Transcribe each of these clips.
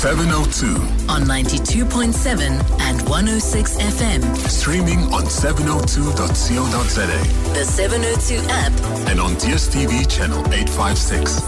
702. on 92.7 and 106 FM. Streaming on 702.co.za The 702 app. and on DSTV channel 856.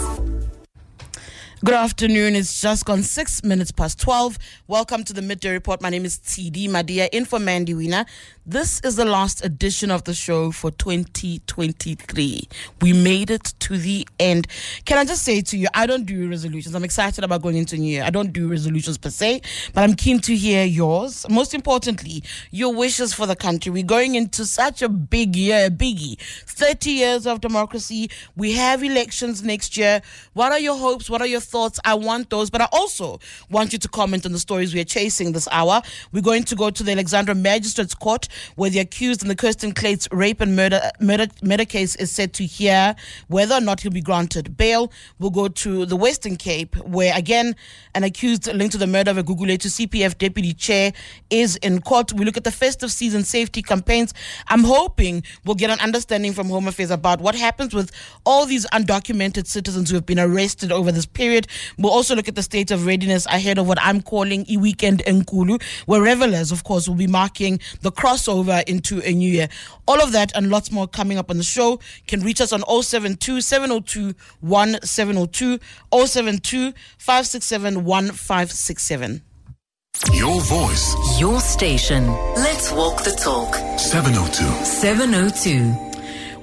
Good afternoon. It's just gone six minutes past 12. Welcome to the Midday Report. My name is TD Madia, in for Mandy Wiener. This is the last edition of the show for 2023. We made it to the end. Can I just say to you, I don't do resolutions. I'm excited about going into New Year. I don't do resolutions per se, but I'm keen to hear yours. Most importantly, your wishes for the country. We're going into such a big year, biggie. 30 years of democracy. We have elections next year. What are your hopes? What are your thoughts? I want those, but I also want you to comment on the stories we are chasing this hour. We're going to go to the Alexandra Magistrates Court, where the accused in the Kirsten Kluyts rape and murder murder murder case is set to hear whether or not he'll be granted bail. We'll go to the Western Cape, where again an accused linked to the murder of a Gugulethu CPF deputy chair is in court. We look at the festive season safety campaigns. I'm hoping we'll get an understanding from Home Affairs about what happens with all these undocumented citizens who have been arrested over this period. We'll also look at the state of readiness ahead of what I'm calling e weekend Nkulu, where revelers, of course, will be marking the crossover into a new year. All of that and lots more coming up on the show. Can reach us on 072 702 1702, 072 567 1567. Your voice, Your station. Let's walk the talk. 702. 702.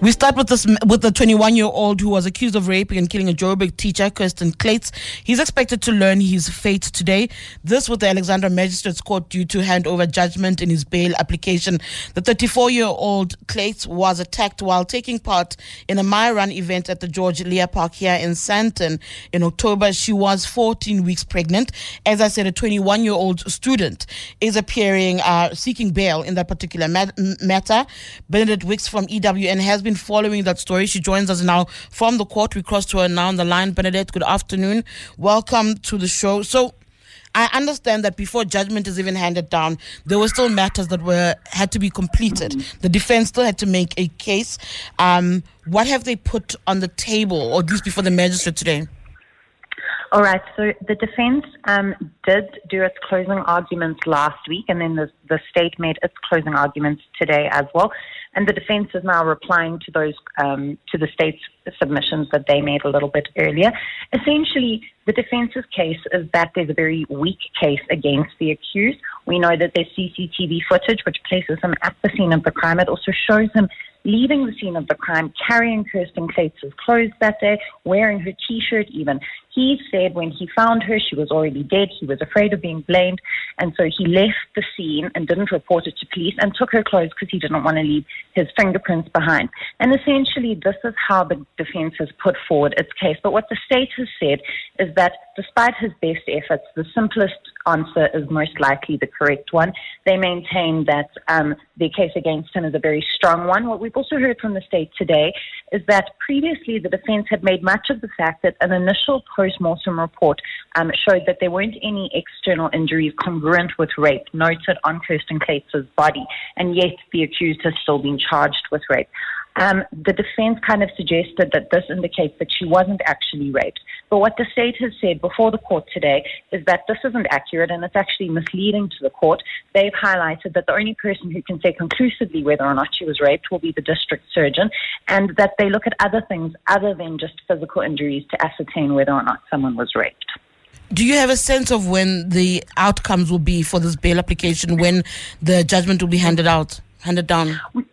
We start with this with the 21 year old who was accused of raping and killing a Joburg teacher, Kirsten Kluyts. He's expected to learn his fate today. This with the Alexandra Magistrates Court due to hand over judgment in his bail application. The 34 year old Kluyts was attacked while taking part in a My Run event at the George Lea Park here in Sandton in October. She was 14 weeks pregnant. As I said, a 21 year old student is appearing uh, seeking bail in that particular mat- matter. Bernadette Wicks from EWN has been following that story. She joins us now from the court. We cross to her now on the line. Bernadette, good afternoon. Welcome to the show. So, I understand that before judgment is even handed down, there were still matters that were had to be completed. The defense still had to make a case. Um, what have they put on the table, or at least before the magistrate today? All right. So the defense um, did do its closing arguments last week, and then the, the state made its closing arguments today as well. And the defense is now replying to those um, to the state's submissions that they made a little bit earlier. Essentially, the defense's case is that there's a very weak case against the accused. We know that there's CCTV footage which places him at the scene of the crime. It also shows him leaving the scene of the crime, carrying Kirsten Kluyts' clothes that day, wearing her T-shirt even. He said when he found her, she was already dead. He was afraid of being blamed. And so he left the scene and didn't report it to police and took her clothes because he didn't want to leave his fingerprints behind. And essentially, this is how the defense has put forward its case. But what the state has said is that despite his best efforts, the simplest answer is most likely the correct one. They maintain that um, case against him is a very strong one. What we've also heard from the state today is that previously the defense had made much of the fact that an initial post-mortem report um, showed that there weren't any external injuries congruent with rape noted on Kirsten Kluyts' body, and yet the accused has still been charged with rape. Um, the defense kind of suggested that this indicates that she wasn't actually raped. But what the state has said before the court today is that this isn't accurate and it's actually misleading to the court. They've highlighted that the only person who can say conclusively whether or not she was raped will be the district surgeon and that they look at other things other than just physical injuries to ascertain whether or not someone was raped. Do you have a sense of when the outcomes will be for this bail application, when the judgment will be handed out, handed down? We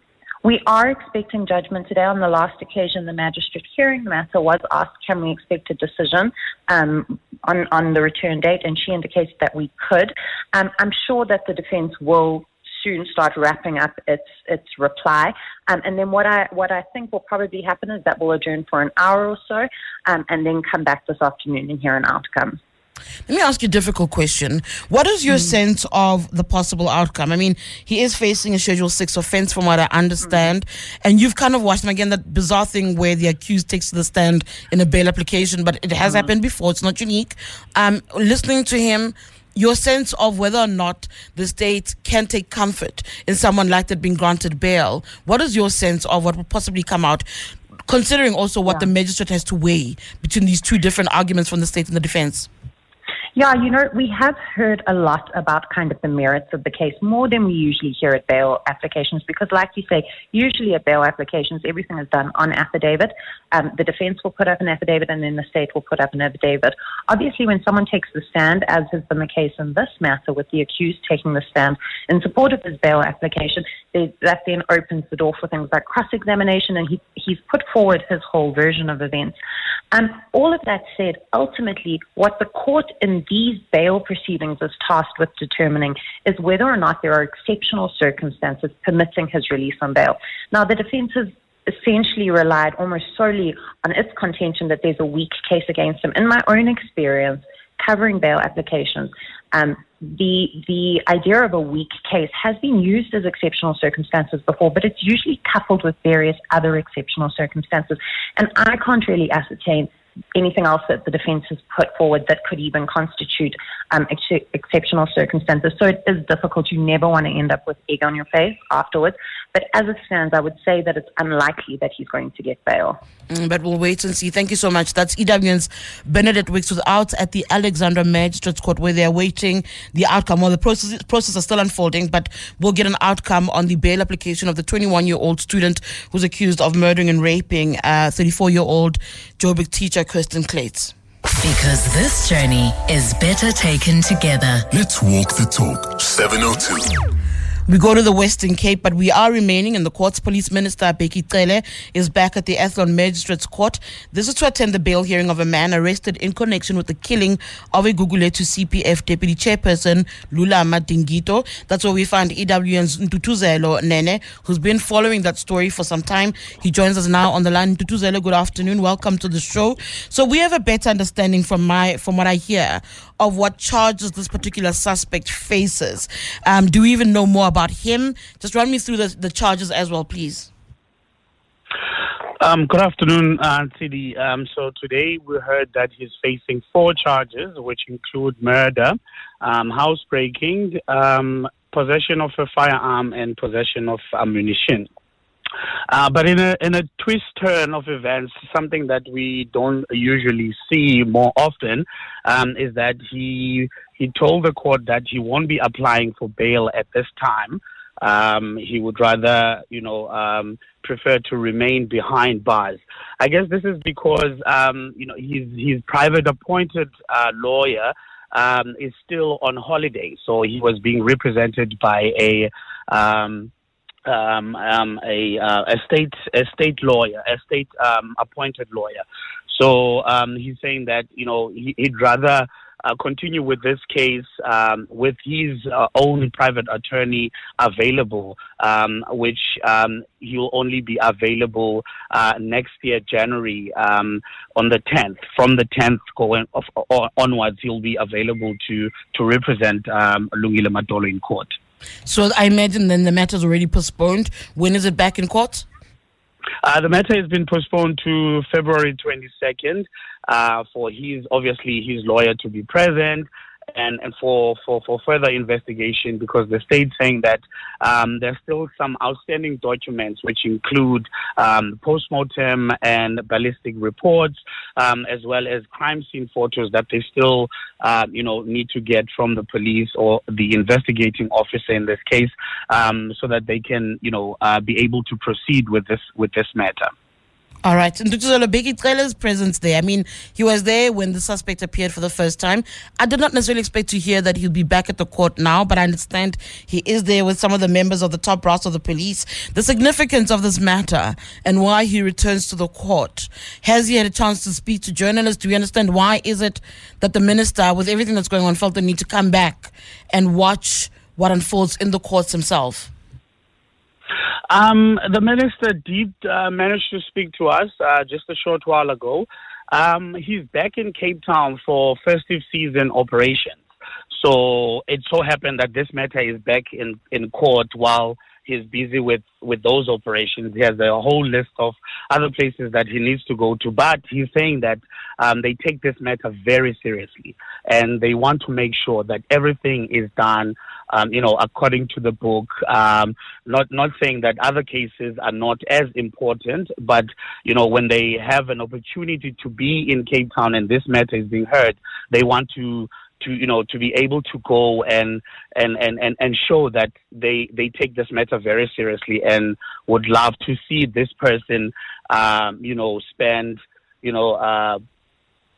are expecting judgment today. On the last occasion, the magistrate hearing the matter was asked, can we expect a decision um, on, on the return date? And she indicated that we could. Um, I'm sure that the defense will soon start wrapping up its its reply. Um, and then what I what I think will probably happen is that we'll adjourn for an hour or so, um, and then come back this afternoon and hear an outcome. Let me ask you a difficult question. What is your hmm. sense of the possible outcome? I mean, he is facing a Schedule 6 offense, from what I understand. Hmm. And you've kind of watched him again, that bizarre thing where the accused takes to the stand in a bail application, but it has hmm. happened before. It's not unique. Um, listening to him, your sense of whether or not the state can take comfort in someone like that being granted bail. What is your sense of what would possibly come out? Considering also what Yeah. the magistrate has to weigh between these two different arguments from the state and the defense. Yeah, you know, we have heard a lot about kind of the merits of the case, more than we usually hear at bail applications, because, like you say, usually at bail applications, everything is done on affidavit. Um, the defense will put up an affidavit, and then the state will put up an affidavit. Obviously, when someone takes the stand, as has been the case in this matter, with the accused taking the stand in support of his bail application, they, that then opens the door for things like cross examination, and he, he's put forward his whole version of events. And all of that said, ultimately, what the court in these bail proceedings is tasked with determining is whether or not there are exceptional circumstances permitting his release on bail. Now, the defense has essentially relied almost solely on its contention that there's a weak case against him. In my own experience, covering bail applications, um, the the idea of a weak case has been used as exceptional circumstances before, but it's usually coupled with various other exceptional circumstances. And I can't really ascertain anything else that the defence has put forward that could even constitute um, ex- exceptional circumstances. So it is difficult. You never want to end up with egg on your face afterwards. But as it stands, I would say that it's unlikely that he's going to get bail. Mm, but we'll wait and see. Thank you so much. That's EWN's Bernadette Wicks was out at the Alexandra Magistrates Court where they're waiting the outcome. Well, the process process is still unfolding, but we'll get an outcome on the bail application of the 21 year old student who's accused of murdering and raping a 34 year old Joburg teacher Kirsten Kluyts. Because this journey is better taken together. Let's walk the talk. 702. We go to the Western Cape, but we are remaining in the courts. Police Minister Bheki Cele is back at the Athlone Magistrates Court. This is to attend the bail hearing of a man arrested in connection with the killing of a Gugulethu CPF deputy chairperson, Lula Dingito. That's where we find EWN's Ntutuzelo Nene, who's been following that story for some time. He joins us now on the line. Ntutuzelo, good afternoon. Welcome to the show. So we have a better understanding from my from what I hear of what charges this particular suspect faces. Um, do we even know more about him? Just run me through the, the charges as well, please. Um, good afternoon, CD. Um, so today we heard that he's facing four charges, which include murder, um, housebreaking, um, possession of a firearm, and possession of ammunition. Uh, but in a in a twist turn of events, something that we don't usually see more often um, is that he he told the court that he won't be applying for bail at this time. Um, he would rather, you know, um, prefer to remain behind bars. I guess this is because, um, you know, his his private appointed uh, lawyer um, is still on holiday, so he was being represented by a um, um, a, uh, a state a state lawyer, a state um, appointed lawyer. So um, he's saying that you know he, would rather uh, continue with this case um, with his uh, own private attorney available, um, which he'll only be available uh, next year January on the 10th. From the 10th going off, onwards, he'll be available to to represent Lungile Madolo in court. So I imagine then the matter is already postponed. When is it back in court? Uh, the matter has been postponed to February 22nd uh, for his, obviously, his lawyer to be present and, and for, for, for further investigation because the state saying that um, there's still some outstanding documents which include um, postmortem and ballistic reports um, as well as crime scene photos that they still uh, you know need to get from the police or the investigating officer in this case um, so that they can you know uh, be able to proceed with this with this matter. All right. And Ntutuzelo Bheki Cele's presence there. I mean, he was there when the suspect appeared for the first time. I did not necessarily expect to hear that he'll be back at the court now, but I understand he is there with some of the members of the top brass of the police. The significance of this matter and why he returns to the court. Has he had a chance to speak to journalists? Do we understand why is it that the minister, with everything that's going on, felt the need to come back and watch what unfolds in the courts himself? Um, the minister did uh, manage to speak to us uh, just a short while ago. Um, he's back in Cape Town for festive season operations. So it so happened that this matter is back in, in court while he's busy with, with those operations. He has a whole list of other places that he needs to go to. But he's saying that um, they take this matter very seriously and they want to make sure that everything is done um, you know, according to the book. Um, not not saying that other cases are not as important, but you know, when they have an opportunity to be in Cape Town and this matter is being heard, they want to to you know to be able to go and and and and, and show that they they take this matter very seriously and would love to see this person um, you know spend you know uh,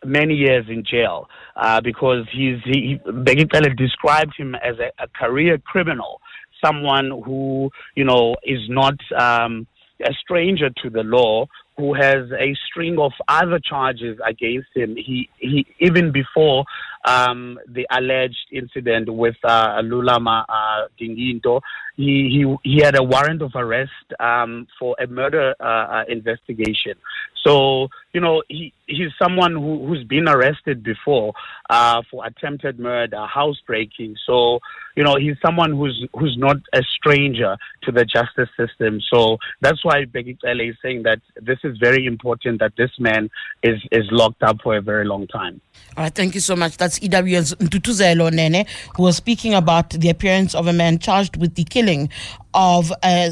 many years in jail uh, because he's he, Bheki Cele described him as a, a, career criminal, someone who you know is not um, a stranger to the law, who has a string of other charges against him. He he even before um, the alleged incident with uh, Lulama uh, Dinginto, he, he he had a warrant of arrest um, for a murder uh, uh, investigation. So you know he he's someone who, who's been arrested before uh, for attempted murder, housebreaking. So you know he's someone who's who's not a stranger to the justice system. So that's why Bheki Cele is saying that this is very important that this man is is locked up for a very long time. All right, thank you so much. That's EW's Ntutuzelo Nene, who was speaking about the appearance of a man charged with the killing of uh,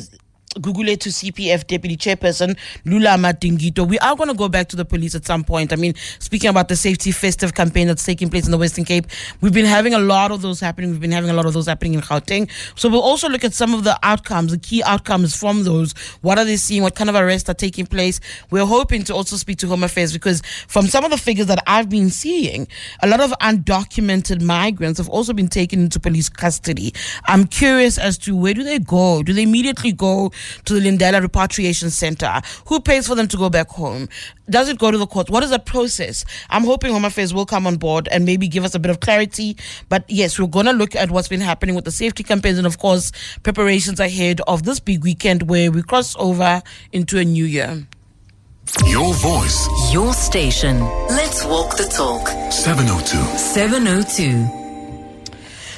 a to CPF Deputy Chairperson Lulama Dingito. We are going to go back to the police at some point. I mean, speaking about the safety festive campaign that's taking place in the Western Cape, we've been having a lot of those happening. We've been having a lot of those happening in Gauteng. So we'll also look at some of the outcomes, the key outcomes from those. What are they seeing? What kind of arrests are taking place? We're hoping to also speak to Home Affairs because from some of the figures that I've been seeing, a lot of undocumented migrants have also been taken into police custody. I'm curious as to where do they go? Do they immediately go to the Lindela Repatriation Center? Who pays for them to go back home? Does it go to the court? What is the process? I'm hoping Home Affairs will come on board and maybe give us a bit of clarity. But yes, we're going to look at what's been happening with the safety campaigns and, of course, preparations ahead of this big weekend where we cross over into a new year. Your voice. Your station. Let's walk the talk. 702. 702.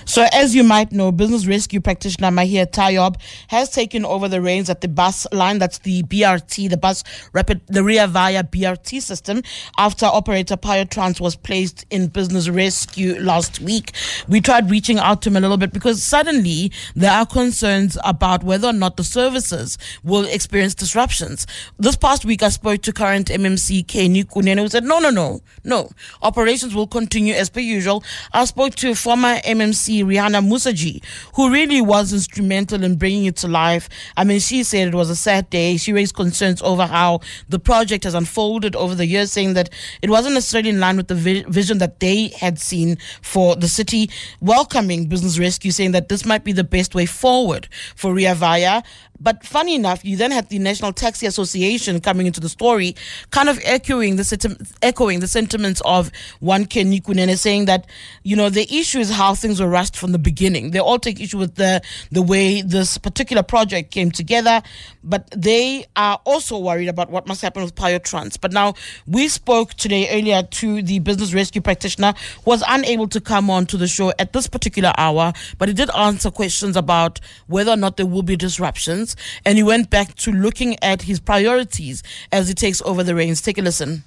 So, as you might know, business rescue practitioner Mahia Tayob has taken over the reins at the bus line. That's the BRT, the bus rapid, the Rea Vaya BRT system, after operator Trans was placed in business rescue last week. We tried reaching out to him a little bit because suddenly there are concerns about whether or not the services will experience disruptions. This past week, I spoke to current MMC Kenny Kunene who said, no, no, no, no. Operations will continue as per usual. I spoke to former MMC Rehana Moosajee, who really was instrumental in bringing it to life. I mean, she said it was a sad day. She raised concerns over how the project has unfolded over the years, saying that it wasn't necessarily in line with the vi- vision that they had seen for the city. Welcoming Business Rescue, saying that this might be the best way forward for Rea Vaya. But funny enough, you then had the National Taxi Association coming into the story, kind of echoing the echoing the sentiments of one Kenny Kunene, saying that you know the issue is how things were rushed from the beginning. They all take issue with the the way this particular project came together, but they are also worried about what must happen with Piotrans. But now we spoke today earlier to the business rescue practitioner, who was unable to come on to the show at this particular hour, but he did answer questions about whether or not there will be disruptions and he went back to looking at his priorities as he takes over the reins. Take a listen.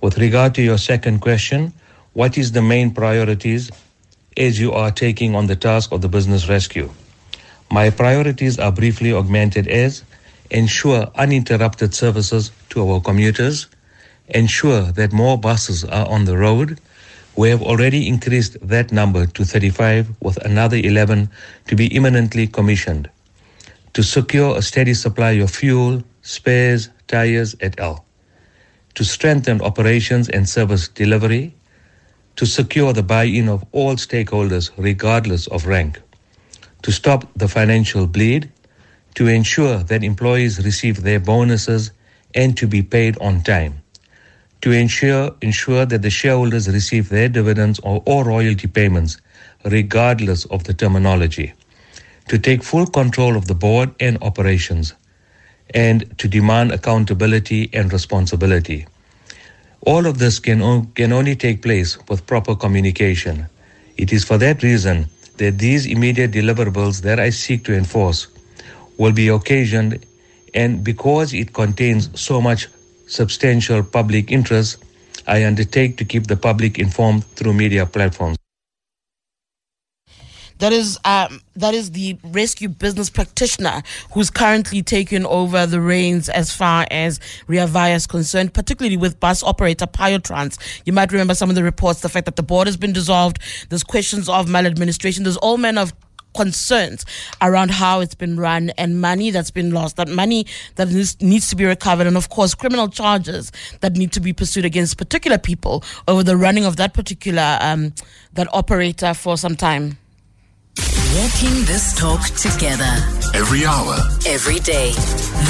With regard to your second question, what is the main priorities as you are taking on the task of the business rescue? My priorities are briefly augmented as ensure uninterrupted services to our commuters, ensure that more buses are on the road. We have already increased that number to 35 with another 11 to be imminently commissioned to secure a steady supply of fuel, spares, tires, et al., to strengthen operations and service delivery, to secure the buy in of all stakeholders regardless of rank, to stop the financial bleed, to ensure that employees receive their bonuses and to be paid on time, to ensure, ensure that the shareholders receive their dividends or, or royalty payments regardless of the terminology to take full control of the board and operations, and to demand accountability and responsibility. All of this can, o- can only take place with proper communication. It is for that reason that these immediate deliverables that I seek to enforce will be occasioned, and because it contains so much substantial public interest, I undertake to keep the public informed through media platforms. That is um, that is the rescue business practitioner who's currently taken over the reins as far as Rea Vaya is concerned, particularly with bus operator Trans. You might remember some of the reports, the fact that the board has been dissolved. There's questions of maladministration. There's all manner of concerns around how it's been run and money that's been lost, that money that needs to be recovered, and of course, criminal charges that need to be pursued against particular people over the running of that particular um, that operator for some time. Walking this talk together. Every hour. Every day.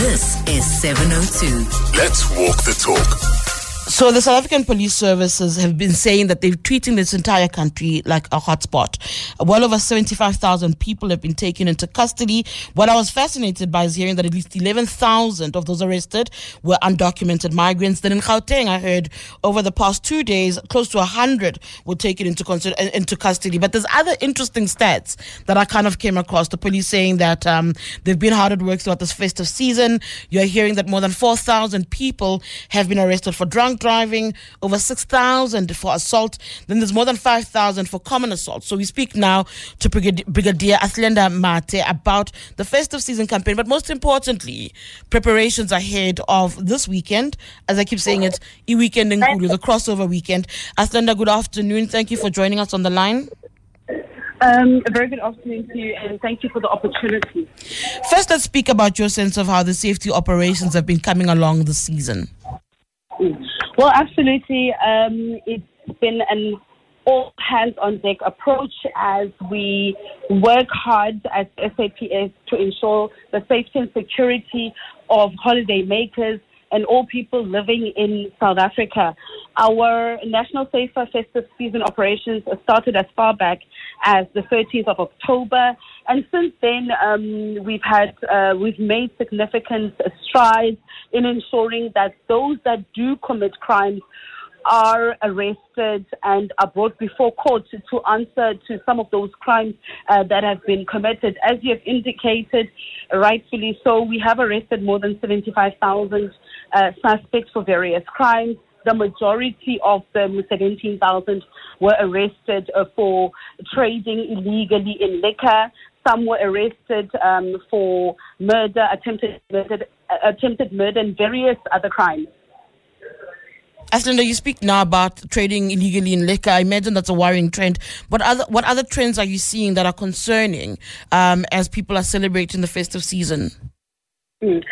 This is 702. Let's walk the talk. So the South African police services have been saying that they're treating this entire country like a hotspot. Well over 75,000 people have been taken into custody. What I was fascinated by is hearing that at least 11,000 of those arrested were undocumented migrants. Then in Gauteng, I heard over the past two days, close to 100 were taken into, uh, into custody. But there's other interesting stats that I kind of came across. The police saying that um, they've been hard at work throughout this festive season. You're hearing that more than 4,000 people have been arrested for drunk driving, over 6,000 for assault. Then there's more than 5,000 for common assault. So we speak now to Brigadier, Athlenda Mathe about the festive season campaign, but most importantly, preparations ahead of this weekend. As I keep saying it, e-weekend in Kulu, the crossover weekend. Athlenda, good afternoon. Thank you for joining us on the line. Um, a very good afternoon to you, and thank you for the opportunity. First, let's speak about your sense of how the safety operations have been coming along this season. Well, absolutely. Um, it's been an all hands on deck approach as we work hard as SAPS to ensure the safety and security of holiday makers and all people living in South Africa. Our National Safer Festive Season operations started as far back as the 13th of October, and since then um, we've had uh, we've made significant strides in ensuring that those that do commit crimes are arrested and are brought before court to, to answer to some of those crimes uh, that have been committed. As you have indicated, rightfully so, we have arrested more than 75,000 uh, suspects for various crimes. The majority of them, 17,000, were arrested uh, for trading illegally in liquor. Some were arrested um, for murder, attempted murder, attempted murder, and various other crimes. Athlenda, you speak now about trading illegally in liquor. I imagine that's a worrying trend. What other what other trends are you seeing that are concerning um, as people are celebrating the festive season? Mm.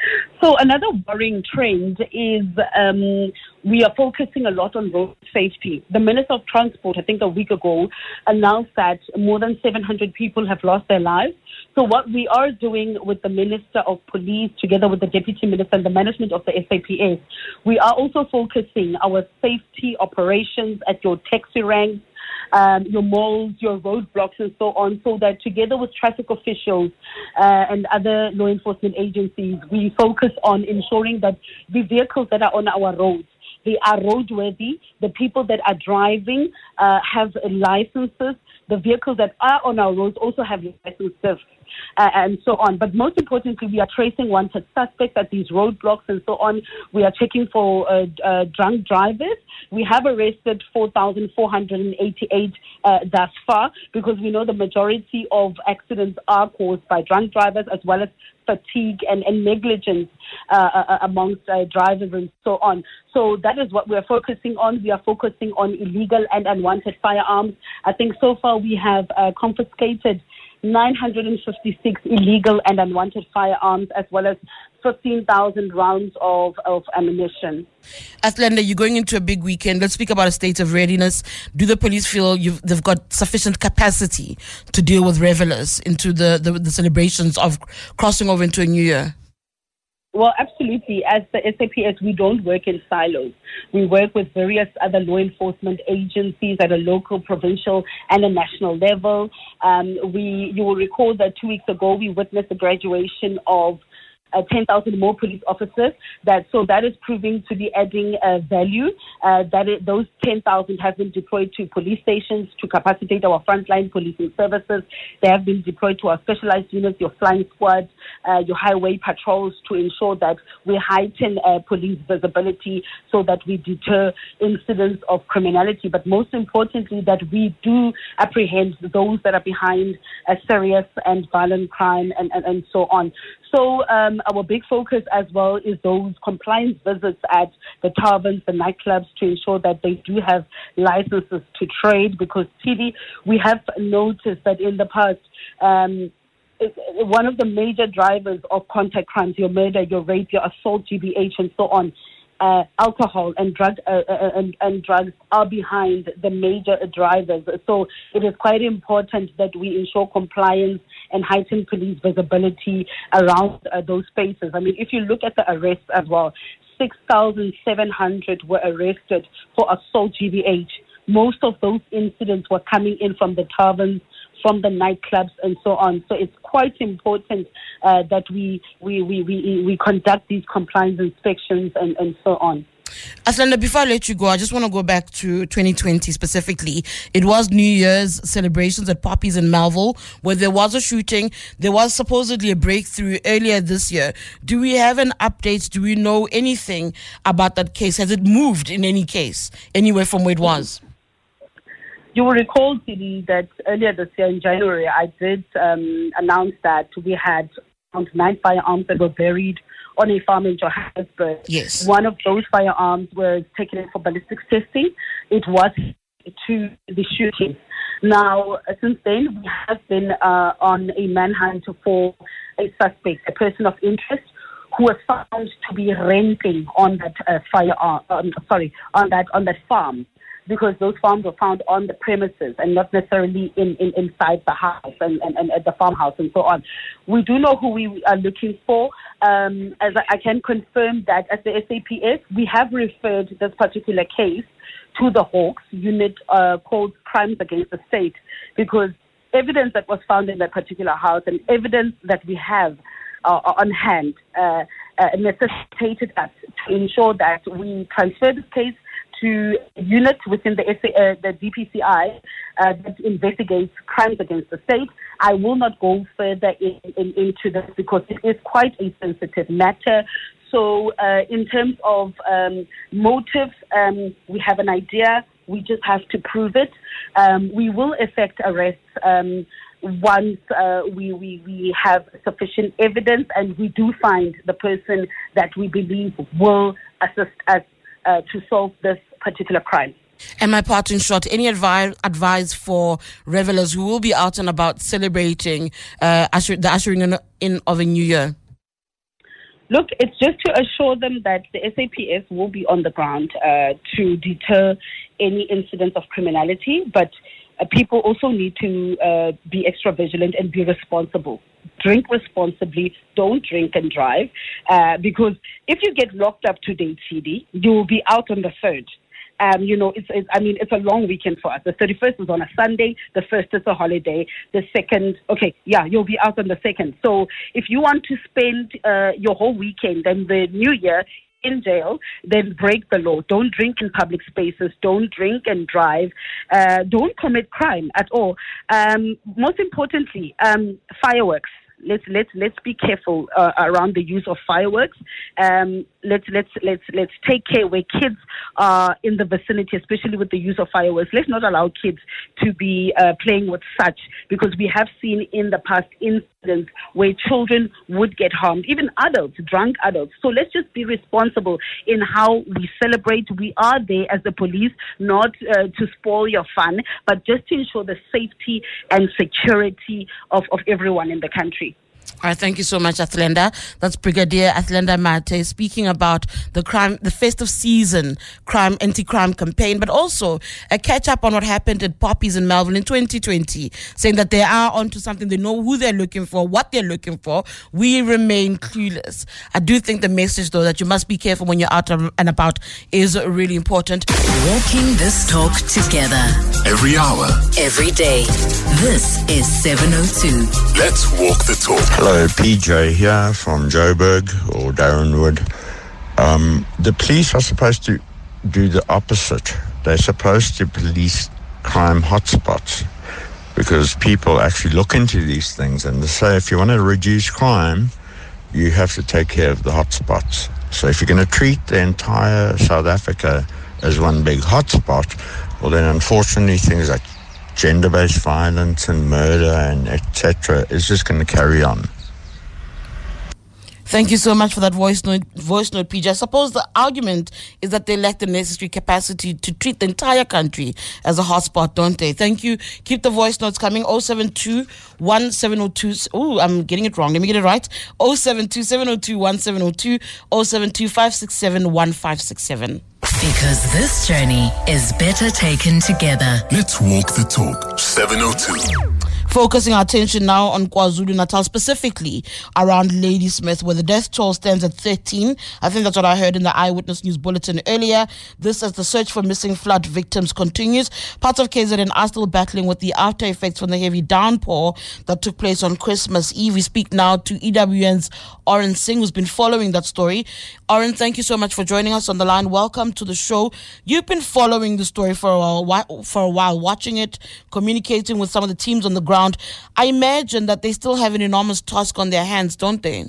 So another worrying trend is um, we are focusing a lot on road safety. The Minister of Transport, I think a week ago, announced that more than 700 people have lost their lives. So what we are doing with the Minister of Police, together with the Deputy Minister and the management of the SAPS, we are also focusing our safety operations at your taxi ranks, um, your malls, your roadblocks, and so on, so that together with traffic officials uh, and other law enforcement agencies, we focus on ensuring that the vehicles that are on our roads they are roadworthy. The people that are driving uh, have licenses. The vehicles that are on our roads also have licenses uh, and so on. But most importantly, we are tracing wanted suspects at these roadblocks and so on. We are checking for uh, uh, drunk drivers. We have arrested 4,488 uh, thus far because we know the majority of accidents are caused by drunk drivers as well as fatigue and, and negligence uh, uh, uh amongst uh, drivers and so on. So that is what we're focusing on. We are focusing on illegal and unwanted firearms. I think so far we have uh, confiscated 956 illegal and unwanted firearms, as well as 15,000 rounds of, of ammunition. Athlenda, you're going into a big weekend. Let's speak about a state of readiness. Do the police feel they've got sufficient capacity to deal with revelers into the, the, the celebrations of crossing over into a new year? Well, absolutely. As the SAPS, we don't work in silos. We work with various other law enforcement agencies at a local, provincial, and a national level. Um, we, you will recall that two weeks ago we witnessed the graduation of uh, 10,000 more police officers. That so that is proving to be adding uh, value. Uh, that it, those 10,000 have been deployed to police stations to capacitate our frontline policing services. They have been deployed to our specialized units, your flying squads, uh, your highway patrols, to ensure that we heighten uh, police visibility so that we deter incidents of criminality. But most importantly, that we do apprehend those that are behind a serious and violent crime and, and, and so on. So um, our big focus as well is those compliance visits at the taverns, the nightclubs, to ensure that they do have licenses to trade. Because TV, we have noticed that in the past. Um, one of the major drivers of contact crimes, your murder, your rape, your assault, GBH, and so on, uh, alcohol and drug uh, uh, uh, and, and, drugs are behind the major drivers. So it is quite important that we ensure compliance and heighten police visibility around uh, those spaces. I mean, if you look at the arrests as well, 6,700 were arrested for assault GBH. Most of those incidents were coming in from the taverns from the nightclubs and so on. So it's quite important uh, that we, we, we, we, we conduct these compliance inspections and, and so on. Athlenda, before I let you go, I just want to go back to 2020 specifically. It was New Year's celebrations at Poppies in Melville where there was a shooting. There was supposedly a breakthrough earlier this year. Do we have an update? Do we know anything about that case? Has it moved in any case, anywhere from where it was? You will recall, CD, that earlier this year in January, I did um, announce that we had around nine firearms that were buried on a farm in Johannesburg. Yes. One of those firearms was taken in for ballistics testing. It was to the shooting. Now, since then, we have been uh, on a manhunt for a suspect, a person of interest who was found to be renting on that uh, firearm. Um, sorry, on that on that farm because those farms were found on the premises and not necessarily in, in inside the house and, and, and at the farmhouse and so on. We do know who we are looking for. Um, as I, can confirm that at the SAPS, we have referred this particular case to the Hawks unit uh, called Crimes Against the State because evidence that was found in that particular house and evidence that we have uh, on hand uh, uh, necessitated us to ensure that we transfer this case to units within the, SA, uh, the DPCI uh, that investigates crimes against the state. I will not go further in, in, into this because it is quite a sensitive matter. So, uh, in terms of um, motive, um, we have an idea. We just have to prove it. Um, we will effect arrests um, once uh, we, we, we have sufficient evidence and we do find the person that we believe will assist us uh, to solve this particular crime. And my part in short, any advice advice for revelers who will be out and about celebrating uh, usher, the ushering in, in of a new year? Look, it's just to assure them that the SAPS will be on the ground uh, to deter any incidents of criminality, but uh, people also need to uh, be extra vigilant and be responsible. Drink responsibly. Don't drink and drive. Uh, because if you get locked up today, TD, you will be out on the third. Um, you know, it's, it's, I mean, it's a long weekend for us. The 31st is on a Sunday. The 1st is a holiday. The 2nd, okay, yeah, you'll be out on the 2nd. So if you want to spend uh, your whole weekend and the new year in jail, then break the law. Don't drink in public spaces. Don't drink and drive. Uh, don't commit crime at all. Um, most importantly, um, fireworks let's let's let's be careful uh, around the use of fireworks. Um, let's let's let's let's take care where kids are in the vicinity, especially with the use of fireworks. Let's not allow kids to be uh, playing with such because we have seen in the past incidents where children would get harmed, even adults, drunk adults. So let's just be responsible in how we celebrate. We are there as the police, not uh, to spoil your fun, but just to ensure the safety and security of, of everyone in the country. All right, thank you so much, Athlenda. That's Brigadier Athlenda Mathe speaking about the crime, the festive season crime, anti-crime campaign, but also a catch up on what happened at Poppies in Melville in 2020, saying that they are onto something. They know who they're looking for, what they're looking for. We remain clueless. I do think the message, though, that you must be careful when you're out and about is really important. Walking this talk together. Every hour. Every day. This is 702. Let's walk the talk. Hello, PJ here from Joburg or Darrenwood. Um, the police are supposed to do the opposite. They're supposed to police crime hotspots because people actually look into these things and they say if you want to reduce crime, you have to take care of the hotspots. So if you're going to treat the entire South Africa as one big hotspot, well then unfortunately things like gender-based violence and murder and etc. is just going to carry on. Thank you so much for that voice note, voice note, PJ. I suppose the argument is that they lack the necessary capacity to treat the entire country as a hotspot, don't they? Thank you. Keep the voice notes coming. 072 1702. Oh, oh I'm getting it wrong. Let me get it right. 072 702 1702 072 567 1567. Because this journey is better taken together. Let's walk the talk. 702. Focusing our attention now on KwaZulu Natal, specifically around Ladysmith, where the death toll stands at 13. I think that's what I heard in the Eyewitness News Bulletin earlier. This as the search for missing flood victims continues. Parts of KZN are still battling with the after effects from the heavy downpour that took place on Christmas Eve. We speak now to EWN's Orrin Singh, who's been following that story. Orrin, thank you so much for joining us on the line. Welcome to the show. You've been following the story for a while, for a while, watching it, communicating with some of the teams on the ground. I imagine that they still have an enormous task on their hands, don't they?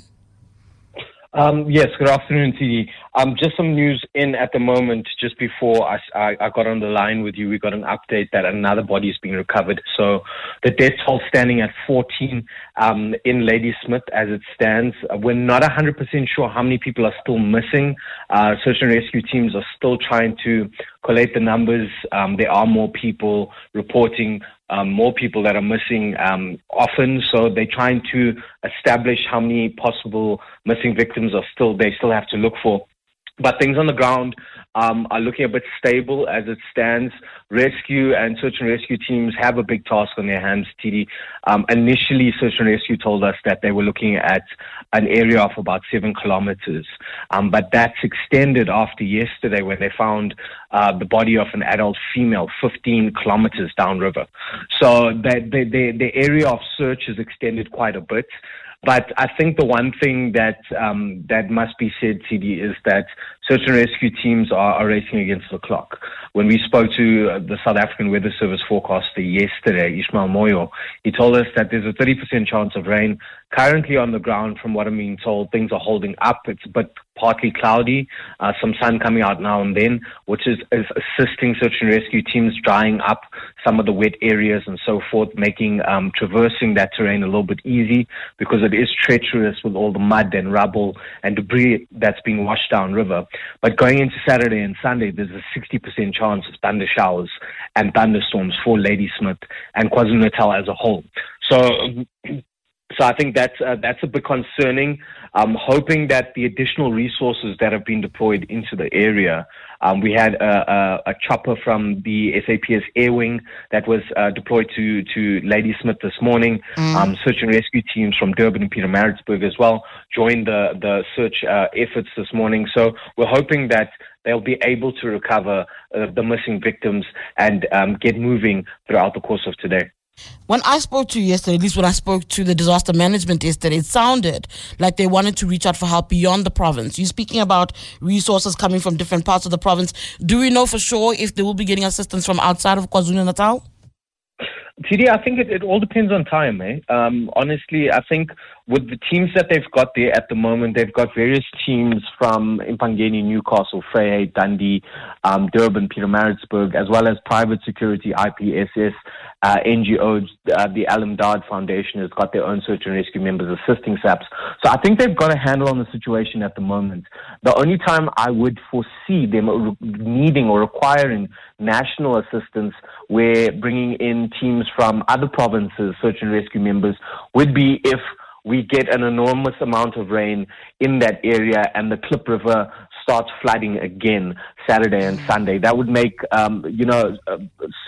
Um, yes, good afternoon, TD. Um, just some news in at the moment. Just before I, I, I, got on the line with you, we got an update that another body is being recovered. So the death toll standing at 14 um, in Ladysmith as it stands. We're not 100% sure how many people are still missing. Uh, search and rescue teams are still trying to collate the numbers. Um, there are more people reporting um, more people that are missing um, often. So they're trying to establish how many possible missing victims are still they still have to look for. But things on the ground um, are looking a bit stable as it stands. Rescue and search and rescue teams have a big task on their hands, TD. Um, initially, search and rescue told us that they were looking at an area of about seven kilometers. Um, but that's extended after yesterday when they found uh, the body of an adult female 15 kilometers downriver. So the, the, the, the area of search is extended quite a bit. But I think the one thing that um, that must be said, CD, is that search and rescue teams are, are racing against the clock. When we spoke to uh, the South African Weather Service forecaster yesterday, Ishmael Moyo, he told us that there's a 30% chance of rain. Currently on the ground, from what I'm being told, things are holding up. It's a bit partly cloudy, uh, some sun coming out now and then, which is, is assisting search and rescue teams drying up some of the wet areas and so forth, making um, traversing that terrain a little bit easy because it is treacherous with all the mud and rubble and debris that's being washed down river. But going into Saturday and Sunday, there's a 60% chance of thunder showers and thunderstorms for Ladysmith and KwaZulu-Natal as a whole. So so I think that's uh, that's a bit concerning. I'm hoping that the additional resources that have been deployed into the area. Um, we had a, a, a, chopper from the SAPS Air Wing that was uh, deployed to to Ladysmith this morning. Mm. Um, search and rescue teams from Durban and Pietermaritzburg as well joined the the search uh, efforts this morning. So we're hoping that they'll be able to recover uh, the missing victims and um, get moving throughout the course of today. When I spoke to you yesterday, at least when I spoke to the disaster management yesterday, it sounded like they wanted to reach out for help beyond the province. You're speaking about resources coming from different parts of the province. Do we know for sure if they will be getting assistance from outside of KwaZulu Natal? TD, I think it, it all depends on time, eh? Um, honestly, I think with the teams that they've got there at the moment, they've got various teams from Empangeni, Newcastle, Vryheid, Dundee, um, Durban, Pietermaritzburg, as well as private security, IPSS, uh, NGOs. Uh, the Al-Imdaad Foundation has got their own search and rescue members assisting SAPS. So I think they've got a handle on the situation at the moment. The only time I would foresee them needing or requiring national assistance where bringing in teams from other provinces, search and rescue members, would be if we get an enormous amount of rain in that area and the Klip River starts flooding again Saturday and Sunday. That would make, um, you know, uh,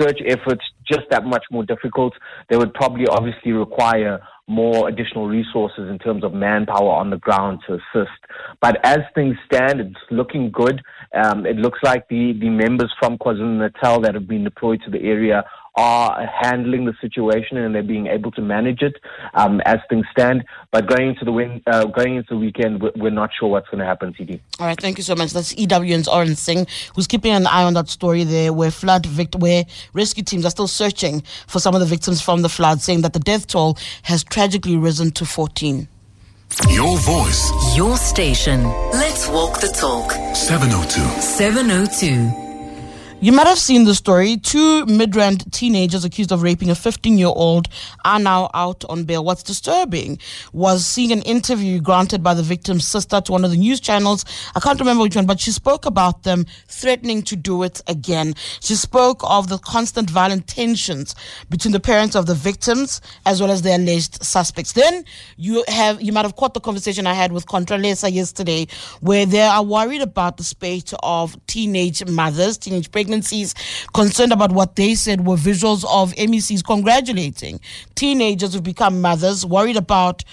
search efforts just that much more difficult. They would probably obviously require more additional resources in terms of manpower on the ground to assist. But as things stand, it's looking good. Um, it looks like the, the members from KwaZulu Natal that have been deployed to the area are handling the situation and they're being able to manage it um, as things stand. But going into the win, uh, going into the weekend, we're not sure what's going to happen. CD. All right, thank you so much. That's EWN's Orrin Singh, who's keeping an eye on that story there, where flood vict- where rescue teams are still searching for some of the victims from the flood, saying that the death toll has tragically risen to 14. Your voice, Your station. Let's walk the talk. 702. 702. You might have seen the story. Two Midrand teenagers accused of raping a 15 year old are now out on bail. What's disturbing was seeing an interview granted by the victim's sister to one of the news channels. I can't remember which one, but she spoke about them threatening to do it again. She spoke of the constant violent tensions between the parents of the victims as well as the alleged suspects. Then you have, you might have caught the conversation I had with Contralesa yesterday where they are worried about the spate of teenage mothers, teenage pregnancies, concerned about what they said were visuals of MECs congratulating teenagers who've become mothers, worried about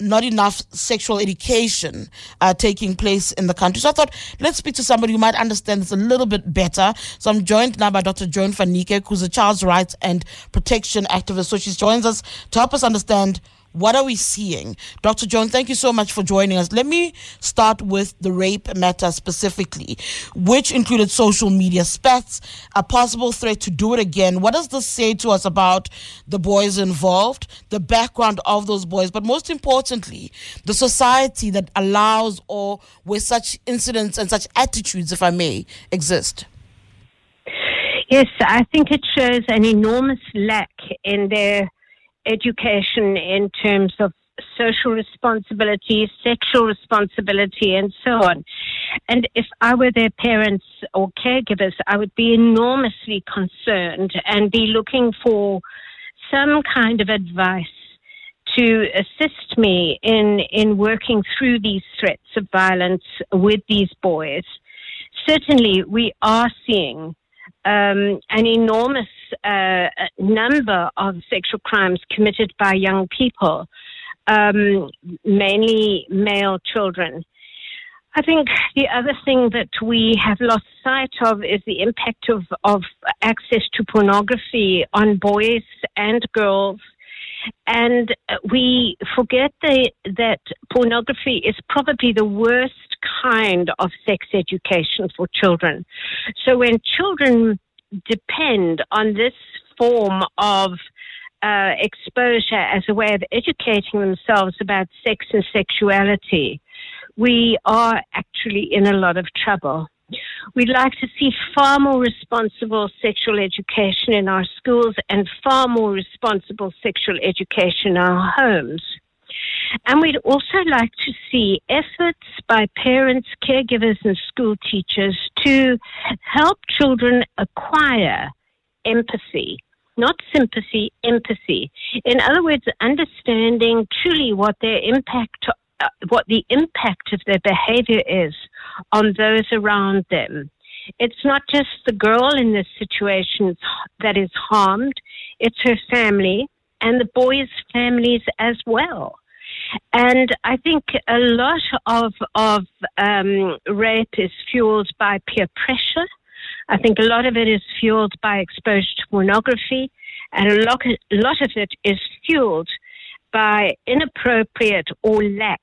not enough sexual education uh, taking place in the country. So I thought, let's speak to somebody who might understand this a little bit better. So I'm joined now by Dr. Joan van Niekerk, who's a child's rights and protection activist. So she joins us to help us understand what are we seeing? Dr. Joan, thank you so much for joining us. Let me start with the rape matter specifically, which included social media spats, a possible threat to do it again. What does this say to us about the boys involved, the background of those boys, but most importantly, the society that allows or where such incidents and such attitudes, if I may, exist? Yes, I think it shows an enormous lack in their education in terms of social responsibility, sexual responsibility, and so on. And if I were their parents or caregivers, I would be enormously concerned and be looking for some kind of advice to assist me in, in working through these threats of violence with these boys. Certainly, we are seeing um, an enormous uh, number of sexual crimes committed by young people, um, mainly male children. I think the other thing that we have lost sight of is the impact of, of access to pornography on boys and girls. And we forget the, that pornography is probably the worst kind of sex education for children. So when children depend on this form of uh, exposure as a way of educating themselves about sex and sexuality, we are actually in a lot of trouble. We'd like to see far more responsible sexual education in our schools and far more responsible sexual education in our homes. And we'd also like to see efforts by parents, caregivers, and school teachers to help children acquire empathy, not sympathy, empathy. In other words, understanding truly what their impact, uh, what the impact of their behavior is on those around them. It's not just the girl in this situation that is harmed, it's her family and the boys' families as well. And I think a lot of of um, rape is fueled by peer pressure. I think a lot of it is fueled by exposure to pornography, and a lot, a lot of it is fueled by inappropriate or lack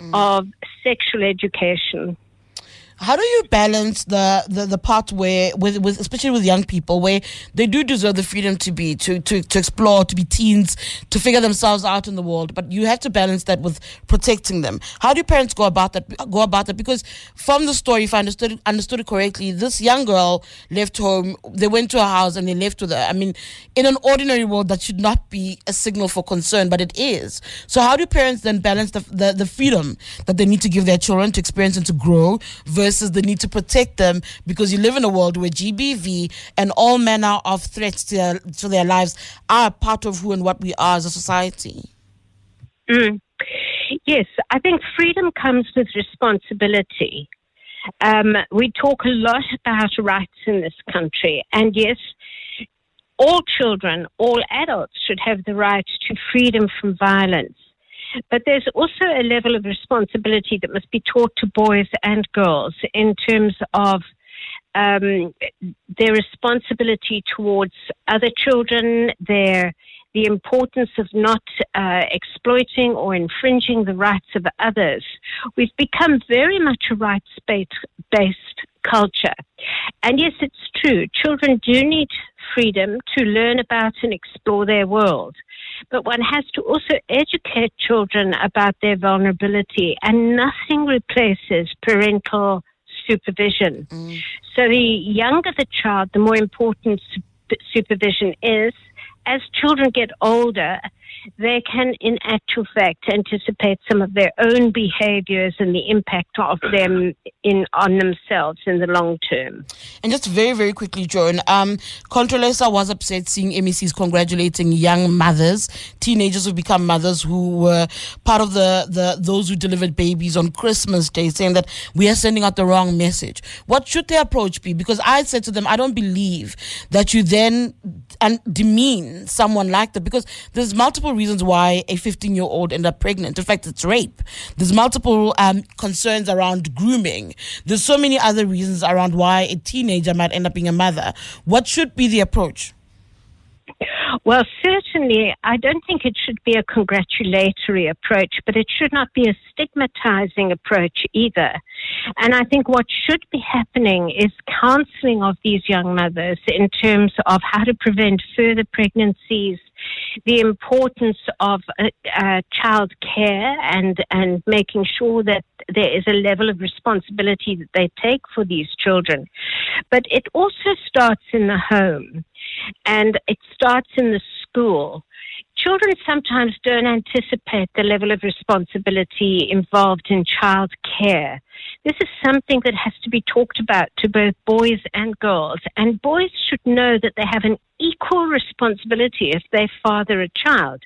mm. of sexual education. How do you balance the, the, the part where, with, with especially with young people, where they do deserve the freedom to be, to, to, to explore, to be teens, to figure themselves out in the world, but you have to balance that with protecting them. How do parents go about that? Go about that because from the story, if I understood understood it correctly, this young girl left home. They went to a house and they left with her. I mean, in an ordinary world, that should not be a signal for concern, but it is. So how do parents then balance the the, the freedom that they need to give their children to experience and to grow? Versus versus the need to protect them because you live in a world where GBV and all manner of threats to their, to their lives are part of who and what we are as a society. Mm. Yes, I think freedom comes with responsibility. Um, we talk a lot about rights in this country, and yes, all children, all adults should have the right to freedom from violence. But there's also a level of responsibility that must be taught to boys and girls in terms of um, their responsibility towards other children, their the importance of not uh, exploiting or infringing the rights of others. We've become very much a rights based culture. And yes, it's true. Children do need freedom to learn about and explore their world. But one has to also educate children about their vulnerability, and nothing replaces parental supervision. Mm. So the younger the child, the more important supervision is as children get older, they can, in actual fact, anticipate some of their own behaviors and the impact of them in on themselves in the long term. And just very, very quickly, Joan, um, Contralesa was upset seeing MECs congratulating young mothers, teenagers who become mothers who were part of the, the those who delivered babies on Christmas Day, saying that we are sending out the wrong message. What should their approach be? Because I said to them, I don't believe that you then and demean someone like that because there's multiple reasons why a 15 year old ended up pregnant. In fact, it's rape. There's multiple um, concerns around grooming. There's so many other reasons around why a teenager might end up being a mother. What should be the approach? Well, certainly, I don't think it should be a congratulatory approach, but it should not be a stigmatizing approach either. And I think what should be happening is counseling of these young mothers in terms of how to prevent further pregnancies, the importance of uh, uh, child care and, and making sure that there is a level of responsibility that they take for these children. But it also starts in the home and it starts in the school. Children sometimes don't anticipate the level of responsibility involved in child care. This is something that has to be talked about to both boys and girls. And boys should know that they have an equal responsibility if they father a child.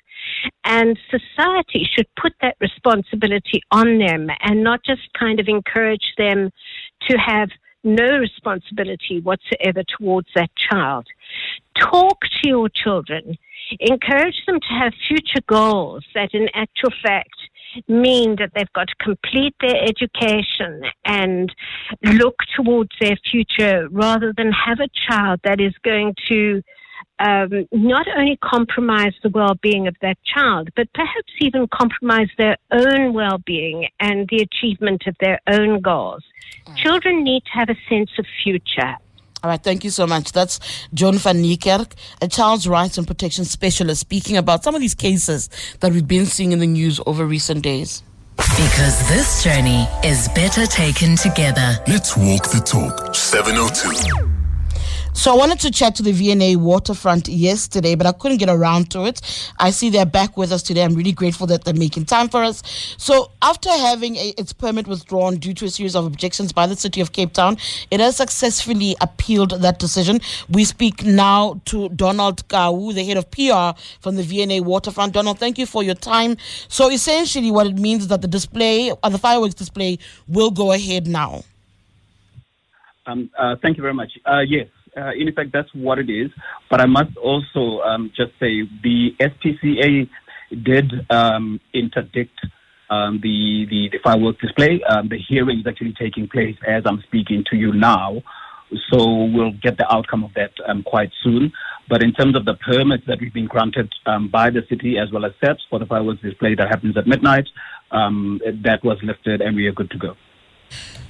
And society should put that responsibility on them and not just kind of encourage them to have no responsibility whatsoever towards that child. Talk to your children. Encourage them to have future goals that, in actual fact, mean that they've got to complete their education and look towards their future rather than have a child that is going to um, not only compromise the well being of that child, but perhaps even compromise their own well being and the achievement of their own goals. Children need to have a sense of future. All right, thank you so much. That's Joan van Niekerk, a child's rights and protection specialist, speaking about some of these cases that we've been seeing in the news over recent days. Because this journey is better taken together. Let's walk the talk. 702. So I wanted to chat to the V&A waterfront yesterday, but I couldn't get around to it. I see they're back with us today. I'm really grateful that they're making time for us. So after having a, its permit withdrawn due to a series of objections by the city of Cape Town, it has successfully appealed that decision. We speak now to Donald Kau, the head of PR from the V&A waterfront. Donald, thank you for your time. So essentially what it means is that the display, or uh, the fireworks display will go ahead now. Um, uh, thank you very much. Uh, yes, uh, in effect, that's what it is. But I must also um, just say the SPCA did um, interdict um, the, the, the fireworks display. Um, the hearing is actually taking place as I'm speaking to you now. So we'll get the outcome of that um, quite soon. But in terms of the permits that we've been granted um, by the city as well as SAPS for the fireworks display that happens at midnight, that was lifted and we are good to go.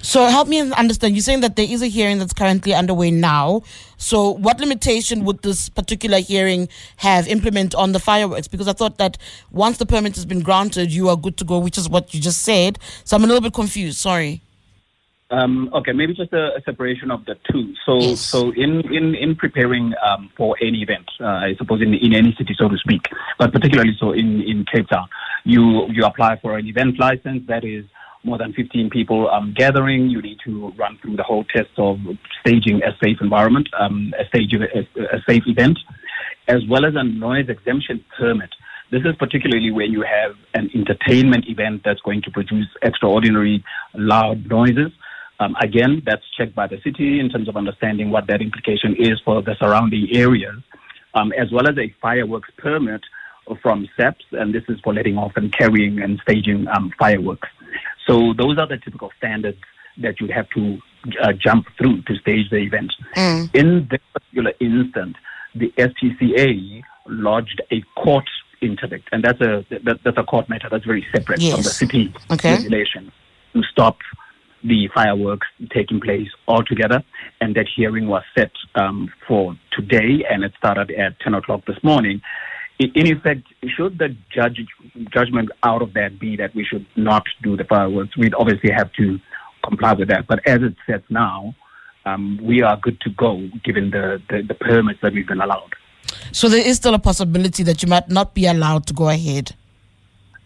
So help me understand. You're saying that there is a hearing that's currently underway now. So what limitation would this particular hearing have implement on the fireworks? Because I thought that once the permit has been granted, you are good to go, which is what you just said. So I'm a little bit confused. Sorry. Um, okay, maybe just a, a, separation of the two. So, yes. so in in in preparing um, for any event, uh, I suppose in in any city, so to speak, but particularly so in in Cape Town, you you apply for an event license that is more than 15 people um, gathering. You need to run through the whole test of staging a safe environment, um, a, stage, a, a safe event, as well as a noise exemption permit. This is particularly when you have an entertainment event that's going to produce extraordinary loud noises. Um, again, that's checked by the city in terms of understanding what that implication is for the surrounding areas, um, as well as a fireworks permit from SAPS, and this is for letting off and carrying and staging um, fireworks. So those are the typical standards that you'd have to uh, jump through to stage the event. Mm. In this particular instance, the SPCA lodged a court interdict, and that's a that, that's a court matter that's very separate from the Yes. city Okay. regulation to stop the fireworks taking place altogether. And that hearing was set um, for today, and it started at 10 o'clock this morning. In effect, should the judge judgment out of that be that we should not do the fireworks, we'd obviously have to comply with that. But as it sets now, um, we are good to go given the, the, the permits that we've been allowed. So there is still a possibility that you might not be allowed to go ahead.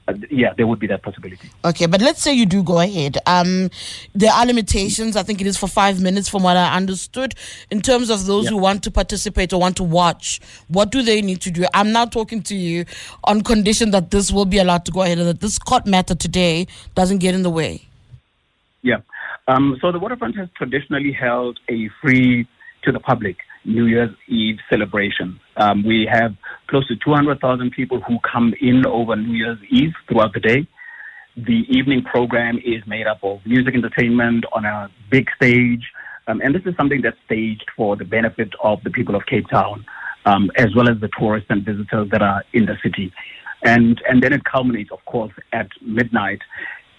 Uh, yeah, there would be that possibility. Okay, but let's say you do go ahead. Um, there are limitations. I think it is for five minutes, from what I understood. In terms of those Yeah. who want to participate or want to watch, what do they need to do? I'm now talking to you on condition that this will be allowed to go ahead and that this court matter today doesn't get in the way. Yeah. Um, so the waterfront has traditionally held a free to the public New Year's Eve celebration. Um, we have close to 200,000 people who come in over New Year's Eve throughout the day. The evening program is made up of music entertainment on a big stage. Um, and this is something that's staged for the benefit of the people of Cape Town, um, as well as the tourists and visitors that are in the city. And, and then it culminates, of course, at midnight.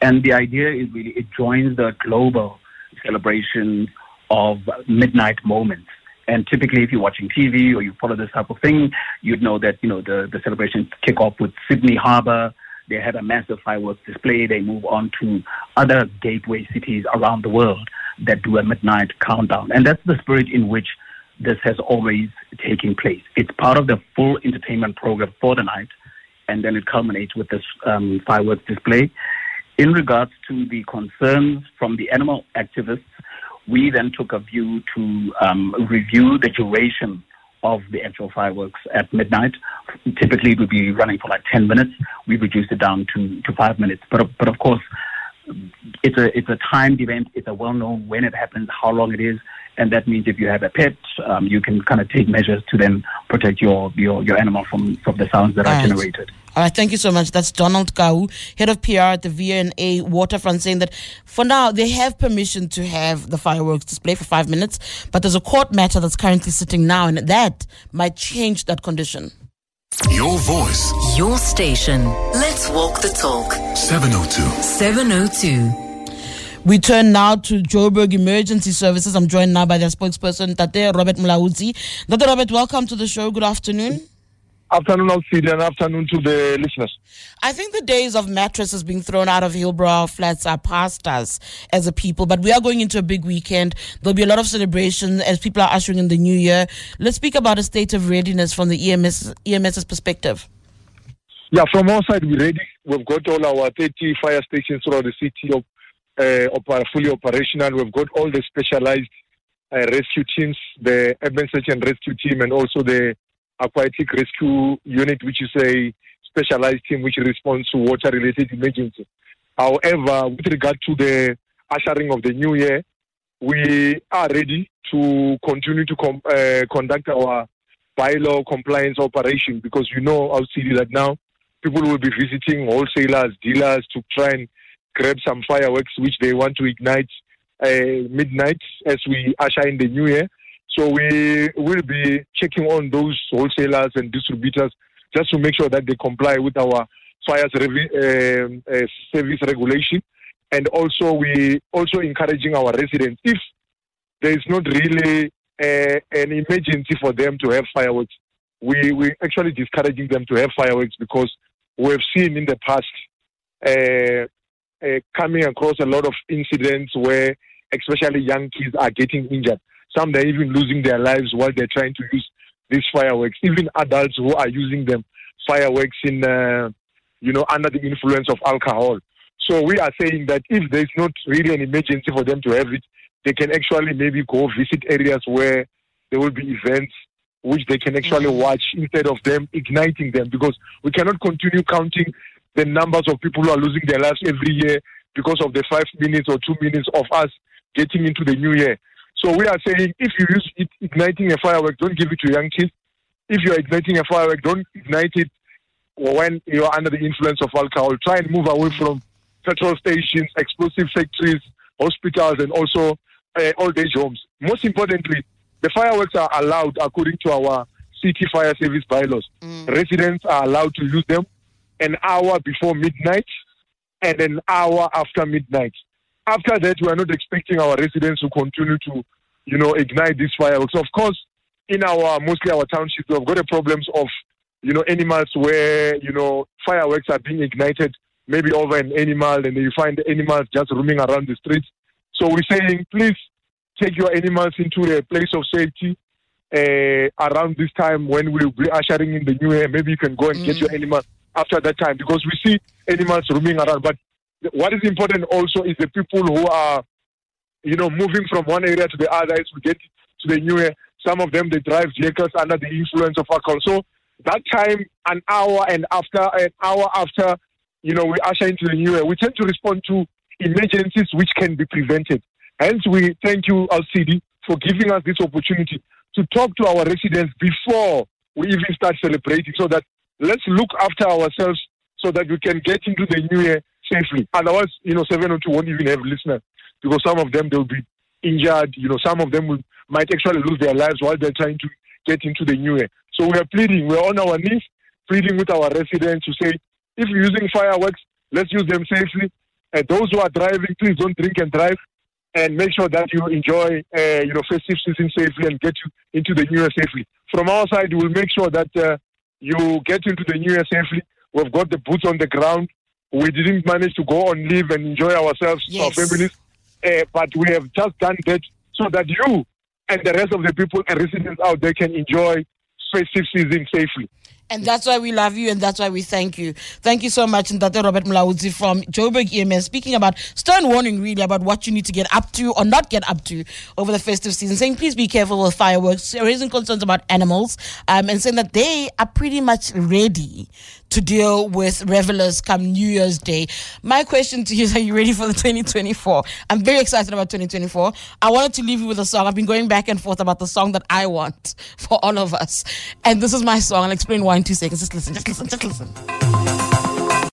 And the idea is really it joins the global celebration of midnight moments. And typically, if you're watching TV or you follow this type of thing, you'd know that you know the, the celebrations kick off with Sydney Harbour. They have a massive fireworks display. They move on to other gateway cities around the world that do a midnight countdown. And that's the spirit in which this has always taken place. It's part of the full entertainment program for the night, and then it culminates with this um, fireworks display. In regards to the concerns from the animal activists, we then took a view to um, review the duration of the actual fireworks at midnight. Typically, it would be running for like 10 minutes. We reduced it down to, to five minutes. But, but of course, it's a, it's a timed event. It's a well known when it happens, how long it is. And that means if you have a pet, um, you can kind of take measures to then protect your, your, your animal from, from the sounds that are generated. All right, thank you so much. That's Donald Kau, head of PR at the V&A Waterfront, saying that for now they have permission to have the fireworks display for five minutes, but there's a court matter that's currently sitting now, and that might change that condition. Your voice, Your station. Let's walk the talk. 702. 702. We turn now to Joburg Emergency Services. I'm joined now by their spokesperson, Tate Robert Mulaudzi. Tate Robert, welcome to the show. Good afternoon. Afternoon, Alcide, and afternoon to the listeners. I think the days of mattresses being thrown out of Hillbrow flats are past us as a people, but we are going into a big weekend. There'll be a lot of celebration as people are ushering in the new year. Let's speak about a state of readiness from the EMS EMS's perspective. Yeah, from our side, we're ready. We've got all our 30 fire stations throughout the city of, uh, fully operational. We've got all the specialized uh, rescue teams, the urban search and rescue team, and also the aquatic rescue unit, which is a specialized team which responds to water-related emergencies. However, with regard to the ushering of the new year, we are ready to continue to com- uh, conduct our bylaw compliance operation because you know our city that now people will be visiting wholesalers, dealers to try and grab some fireworks which they want to ignite uh, midnight as we usher in the new year. So we will be checking on those wholesalers and distributors just to make sure that they comply with our fire revi- um, uh, service regulation. And also we also encouraging our residents if there is not really uh, an emergency for them to have fireworks, we we actually discouraging them to have fireworks because we have seen in the past uh, uh, coming across a lot of incidents where especially young kids are getting injured. Some they're even losing their lives while they're trying to use these fireworks. Even adults who are using them fireworks in uh, you know under the influence of alcohol. So we are saying that if there's not really an emergency for them to have it, they can actually maybe go visit areas where there will be events which they can actually watch instead of them igniting them because we cannot continue counting the numbers of people who are losing their lives every year because of the five minutes or two minutes of us getting into the new year. So we are saying if you use it, igniting a firework, don't give it to young kids. If you are igniting a firework, don't ignite it when you are under the influence of alcohol. Try and move away from petrol stations, explosive factories, hospitals, and also uh, old age homes. Most importantly, the fireworks are allowed according to our city fire service bylaws. Residents are allowed to use them an hour before midnight and an hour after midnight. After that, we are not expecting our residents to continue to, you know, ignite these fireworks. Of course, in our mostly our townships, we've got the problems of, you know, animals where you know fireworks are being ignited maybe over an animal, and you find the animals just roaming around the streets. So we're saying, please take your animals into a place of safety uh, around this time when we'll be ushering in the new year. Maybe you can go and get your animal after that time because we see animals roaming around. But what is important also is the people who are, you know, moving from one area to the other as we get to the new year. Some of them they drive vehicles under the influence of alcohol. So that time, an hour and after an hour after, you know, we usher into the new year, we tend to respond to emergencies which can be prevented. Hence, we thank you, LCD, for giving us this opportunity to talk to our residents before we even start celebrating so that let's look after ourselves so that we can get into the new year safely. Otherwise, you know, 702 won't even have listeners because some of them they'll be injured. You know, some of them will, might actually lose their lives while they're trying to get into the new year. So we are pleading, we're on our knees, pleading with our residents to say, if you're using fireworks, let's use them safely. And those who are driving, please don't drink and drive. And make sure that you enjoy, uh, you know, festive season safely and get you into the new year safely. From our side, we'll make sure that uh, you get into the new year safely. We've got the boots on the ground. We didn't manage to go on leave and enjoy ourselves, our families, uh, but we have just done that so that you and the rest of the people and residents out there can enjoy festive season safely. And that's why we love you and that's why we thank you. Thank you so much, Ndate Robert Mulaudzi from Joburg EMS, speaking about stern warning really about what you need to get up to or not get up to over the festive season, saying please be careful with fireworks, raising concerns about animals, um, and saying that they are pretty much ready to deal with revelers come New Year's Day. My question to you is Are you ready for the 2024? I'm very excited about 2024. I wanted to leave you with a song. I've been going back and forth about the song that I want for all of us. And this is my song. I'll explain why in two seconds. Just listen, just listen, just listen.